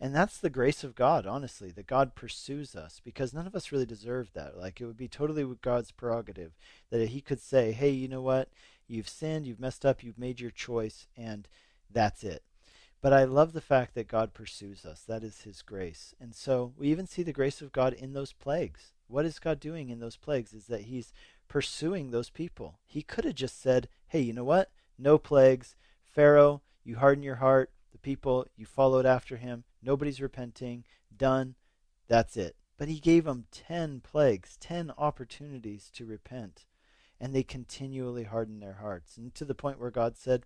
And that's the grace of God, honestly, that God pursues us because none of us really deserve that. Like it would be totally God's prerogative that He could say, hey, you know what? You've sinned, you've messed up, you've made your choice, and that's it. But I love the fact that God pursues us. That is His grace. And so we even see the grace of God in those plagues. What is God doing in those plagues? Is that He's pursuing those people. He could have just said, hey, you know what? No plagues. Pharaoh, you harden your heart. The people, you followed after him. Nobody's repenting. Done. That's it. But he gave them 10 plagues, 10 opportunities to repent. And they continually hardened their hearts. And to the point where God said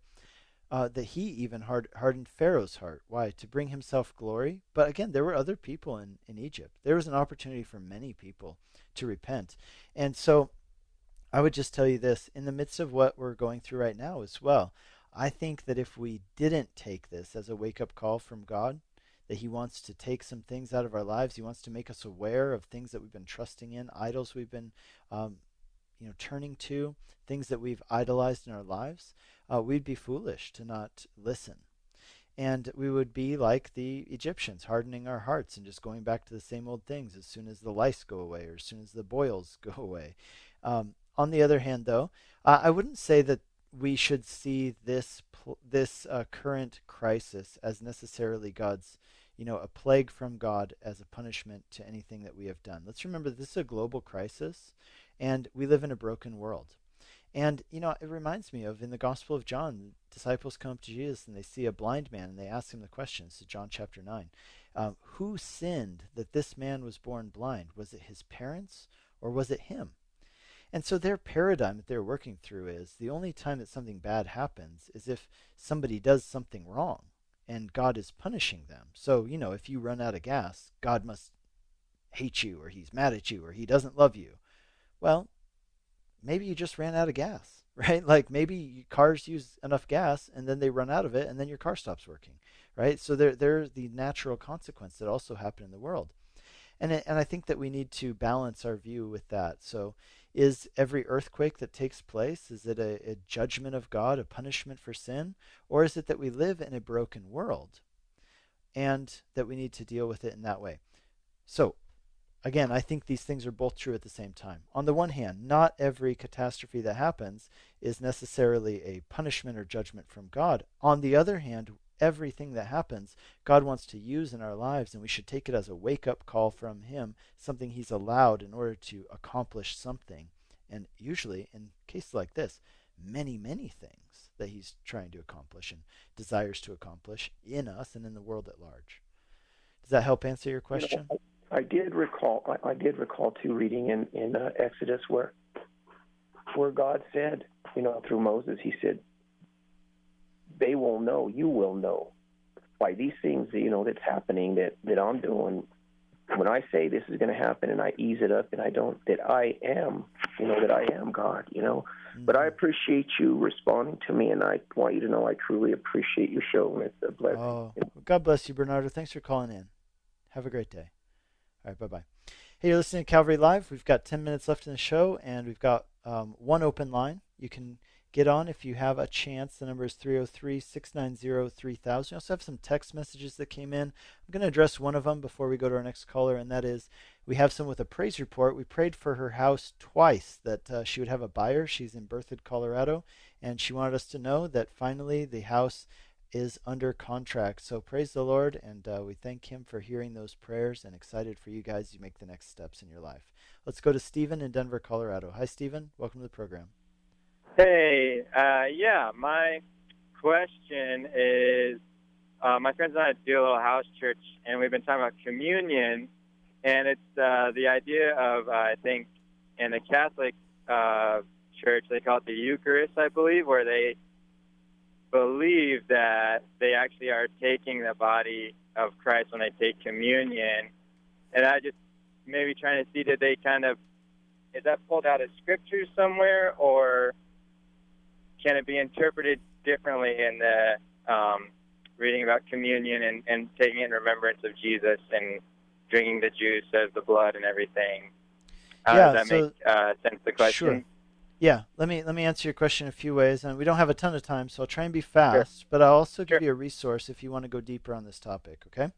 uh, that he even hard, hardened Pharaoh's heart. Why? To bring himself glory. But again, there were other people in, in Egypt. There was an opportunity for many people to repent. And so I would just tell you this in the midst of what we're going through right now as well. I think that if we didn't take this as a wake up call from God, that He wants to take some things out of our lives. He wants to make us aware of things that we've been trusting in, idols we've been, um, you know, turning to, things that we've idolized in our lives. Uh, we'd be foolish to not listen. And we would be like the Egyptians, hardening our hearts and just going back to the same old things as soon as the lice go away or as soon as the boils go away. Um, on the other hand, though, uh, I wouldn't say that we should see this this uh, current crisis as necessarily God's, you know, a plague from God as a punishment to anything that we have done. Let's remember this is a global crisis, and we live in a broken world. And you know, it reminds me of in the Gospel of John, disciples come up to Jesus and they see a blind man and they ask him the question. This is John chapter nine. Um, who sinned that this man was born blind? Was it his parents or was it him? And so their paradigm that they're working through is the only time that something bad happens is if somebody does something wrong and God is punishing them. So, you know, if you run out of gas, God must hate you or he's mad at you or he doesn't love you. Well, maybe you just ran out of gas, right? Like maybe cars use enough gas and then they run out of it and then your car stops working, right? So there there's the natural consequence that also happen in the world. And and I think that we need to balance our view with that. So is every earthquake that takes place, is it a, a judgment of God, a punishment for sin? Or is it that we live in a broken world and that we need to deal with it in that way? So, again, I think these things are both true at the same time. On the one hand, not every catastrophe that happens is necessarily a punishment or judgment from God. On the other hand, everything that happens, God wants to use in our lives, and we should take it as a wake up call from Him, something He's allowed in order to accomplish something. And usually, in cases like this, many, many things that He's trying to accomplish and desires to accomplish in us and in the world at large. Does that help answer your question? You know, I, did recall. I, I, did recall too reading in in uh, Exodus where where God said, you know, through Moses, He said, they will know, you will know by these things, you know, that's happening that, that I'm doing. When I say this is going to happen and I ease it up and I don't, that I am, you know, that I am God, you know. Mm-hmm. But I appreciate you responding to me and I want you to know I truly appreciate your show and it's a blessing. Oh, God bless you, Bernardo. Thanks for calling in. Have a great day. All right, bye bye. Hey, you're listening to Calvary Live. We've got 10 minutes left in the show and we've got um, one open line. You can get on if you have a chance. The number is 303 690 3000. We also have some text messages that came in. I'm going to address one of them before we go to our next caller, and that is we have some with a praise report. We prayed for her house twice that uh, she would have a buyer. She's in Berthoud, Colorado, and she wanted us to know that finally the house is under contract. So praise the Lord, and uh, we thank Him for hearing those prayers and excited for you guys to make the next steps in your life. Let's go to Stephen in Denver, Colorado. Hi, Stephen. Welcome to the program. Hey, uh, yeah, my question is uh, my friends and I do a little house church, and we've been talking about communion, and it's uh, the idea of, uh, I think, in the Catholic uh, church, they call it the Eucharist, I believe, where they believe that they actually are taking the body of Christ when they take communion. And I just maybe trying to see did they kind of is that pulled out of scripture somewhere, or can it be interpreted differently in the um, reading about communion and, and taking in remembrance of Jesus and drinking the juice as the blood and everything? How yeah, does that so, make uh, sense? The question. Sure. Yeah, let me let me answer your question a few ways, and we don't have a ton of time, so I'll try and be fast. Sure. But I'll also give sure. you a resource if you want to go deeper on this topic. Okay,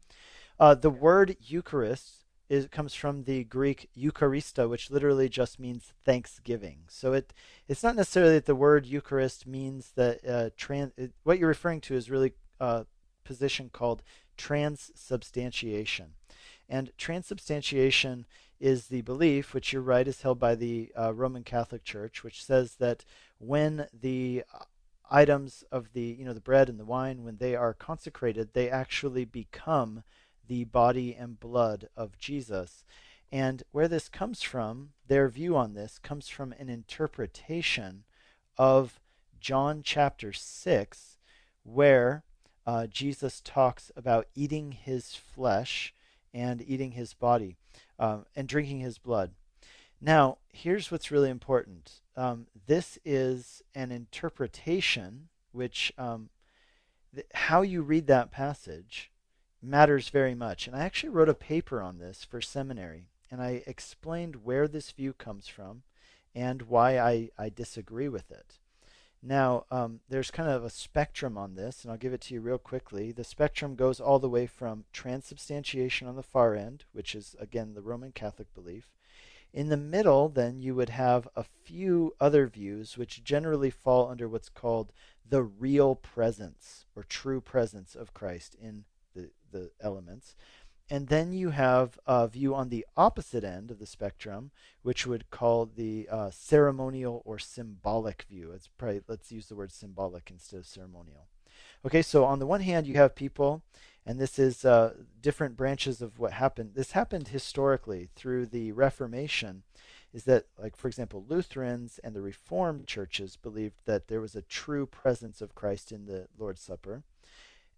uh, the word Eucharist is comes from the Greek Eucharistia, which literally just means thanksgiving. So it it's not necessarily that the word Eucharist means that uh, trans. It, what you're referring to is really a position called transubstantiation, and transubstantiation is the belief, which you're right, is held by the uh, Roman Catholic Church, which says that when the uh, items of the you know the bread and the wine when they are consecrated they actually become the body and blood of Jesus and where this comes from their view on this comes from an interpretation of John chapter 6 where uh, Jesus talks about eating his flesh and eating his body um, and drinking his blood. Now, here's what's really important. Um, this is an interpretation, which um, th- how you read that passage matters very much. And I actually wrote a paper on this for seminary, and I explained where this view comes from and why I, I disagree with it. Now, um, there's kind of a spectrum on this, and I'll give it to you real quickly. The spectrum goes all the way from transubstantiation on the far end, which is, again, the Roman Catholic belief. In the middle, then, you would have a few other views, which generally fall under what's called the real presence or true presence of Christ in the, elements. And then you have a view on the opposite end of the spectrum, which would call the uh, ceremonial or symbolic view. It's probably let's use the word symbolic instead of ceremonial. Okay, so on the one hand, you have people, and this is uh, different branches of what happened. This happened historically through the Reformation. Is that like, for example, Lutherans and the Reformed churches believed that there was a true presence of Christ in the Lord's Supper,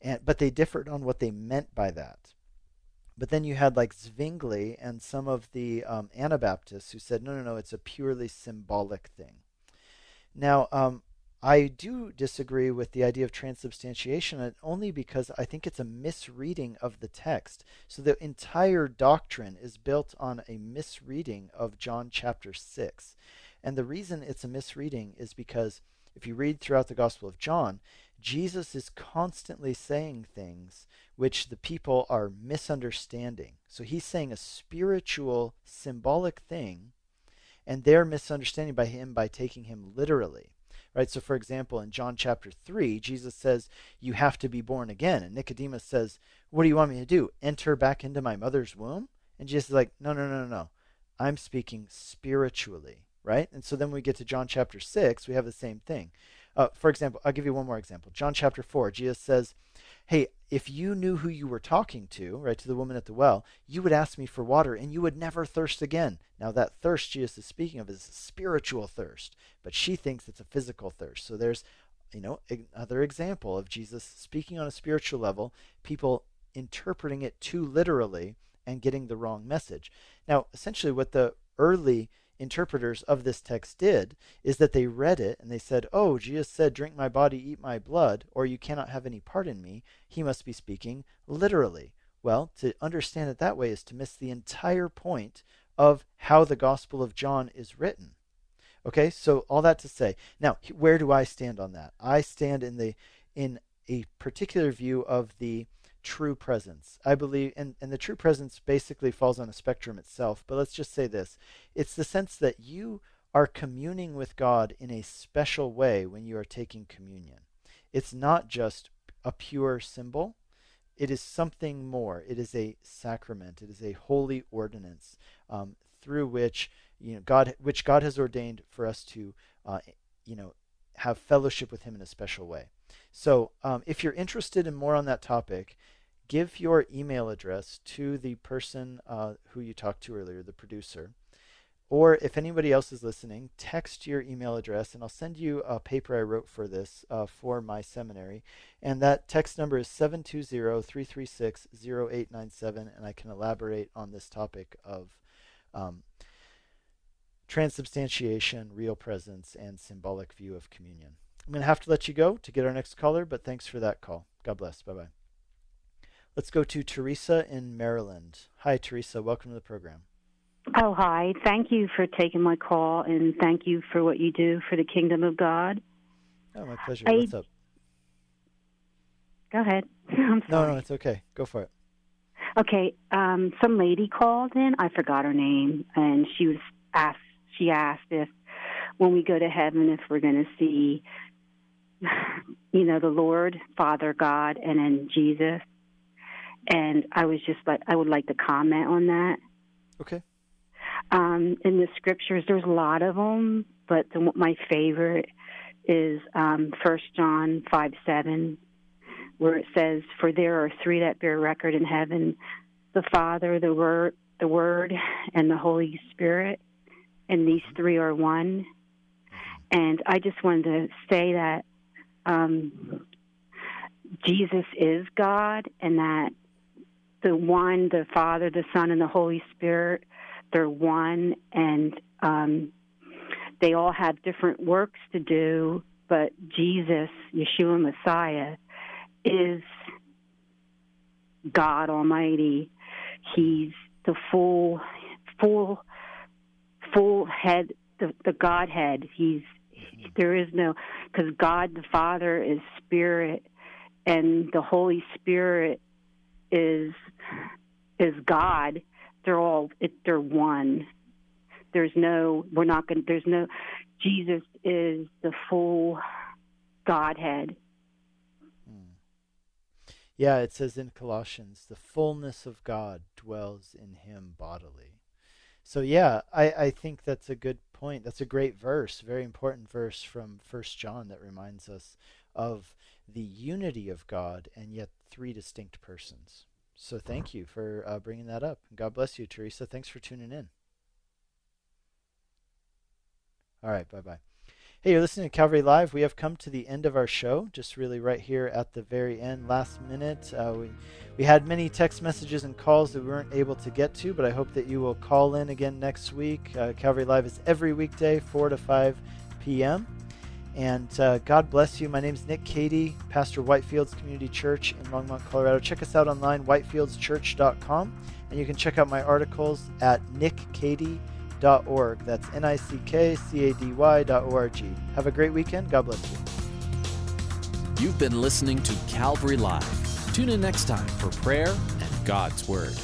and but they differed on what they meant by that. But then you had like Zwingli and some of the um, Anabaptists who said, no, no, no, it's a purely symbolic thing. Now, um, I do disagree with the idea of transubstantiation only because I think it's a misreading of the text. So the entire doctrine is built on a misreading of John chapter 6. And the reason it's a misreading is because if you read throughout the Gospel of John, Jesus is constantly saying things which the people are misunderstanding. So he's saying a spiritual, symbolic thing, and they're misunderstanding by him by taking him literally. Right? So, for example, in John chapter 3, Jesus says, You have to be born again. And Nicodemus says, What do you want me to do? Enter back into my mother's womb? And Jesus is like, No, no, no, no, no. I'm speaking spiritually. Right? And so then we get to John chapter 6, we have the same thing. Uh, for example, I'll give you one more example. John chapter 4, Jesus says, Hey, if you knew who you were talking to, right, to the woman at the well, you would ask me for water and you would never thirst again. Now, that thirst Jesus is speaking of is spiritual thirst, but she thinks it's a physical thirst. So there's, you know, another example of Jesus speaking on a spiritual level, people interpreting it too literally and getting the wrong message. Now, essentially, what the early interpreters of this text did is that they read it and they said, Oh, Jesus said, Drink my body, eat my blood, or you cannot have any part in me. He must be speaking literally. Well, to understand it that way is to miss the entire point of how the Gospel of John is written. Okay, so all that to say, now where do I stand on that? I stand in the in a particular view of the true presence. I believe, and, and the true presence basically falls on a spectrum itself, but let's just say this it's the sense that you are communing with God in a special way when you are taking communion. It's not just a pure symbol, it is something more. It is a sacrament, it is a holy ordinance um, through which you know God, which God has ordained for us to, uh, you know, have fellowship with Him in a special way. So, um, if you're interested in more on that topic, give your email address to the person uh, who you talked to earlier, the producer. Or if anybody else is listening, text your email address and I'll send you a paper I wrote for this uh, for my seminary. And that text number is 720 336 0897. And I can elaborate on this topic of um, transubstantiation, real presence, and symbolic view of communion. I'm going to have to let you go to get our next caller, but thanks for that call. God bless. Bye bye. Let's go to Teresa in Maryland. Hi, Teresa. Welcome to the program. Oh, hi. Thank you for taking my call, and thank you for what you do for the kingdom of God. Oh, my pleasure. I- What's up? Go ahead. I'm No, sorry. no, it's okay. Go for it. Okay, um, some lady called in. I forgot her name, and she was asked. She asked if, when we go to heaven, if we're going to see, you know, the Lord, Father God, and then Jesus. And I was just like, I would like to comment on that. Okay. Um, in the scriptures, there's a lot of them, but the, my favorite is um, 1 John 5 7, where it says, For there are three that bear record in heaven the Father, the Word, the Word, and the Holy Spirit. And these three are one. And I just wanted to say that um, Jesus is God, and that the one, the Father, the Son, and the Holy Spirit, they're one, and um, they all have different works to do. But Jesus, Yeshua Messiah, is God Almighty. He's the full, full, full head, the, the Godhead. He's there is no because God the Father is Spirit, and the Holy Spirit is is God. They're all they're one. There's no we're not going. There's no Jesus is the full Godhead. Hmm. Yeah, it says in Colossians, the fullness of God dwells in him bodily. So yeah, I, I think that's a good point. That's a great verse, very important verse from First John that reminds us of the unity of God and yet three distinct persons. So thank you for uh, bringing that up. God bless you, Teresa. Thanks for tuning in. All right, bye bye. Hey, you're listening to Calvary Live. We have come to the end of our show, just really right here at the very end, last minute. Uh, we, we had many text messages and calls that we weren't able to get to, but I hope that you will call in again next week. Uh, Calvary Live is every weekday, 4 to 5 p.m. And uh, God bless you. My name is Nick Cady, pastor Whitefields Community Church in Longmont, Colorado. Check us out online, whitefieldschurch.com. And you can check out my articles at nickcady.org. That's N I C K C A D Y dot O R G. Have a great weekend. God bless you. You've been listening to Calvary Live. Tune in next time for prayer and God's Word.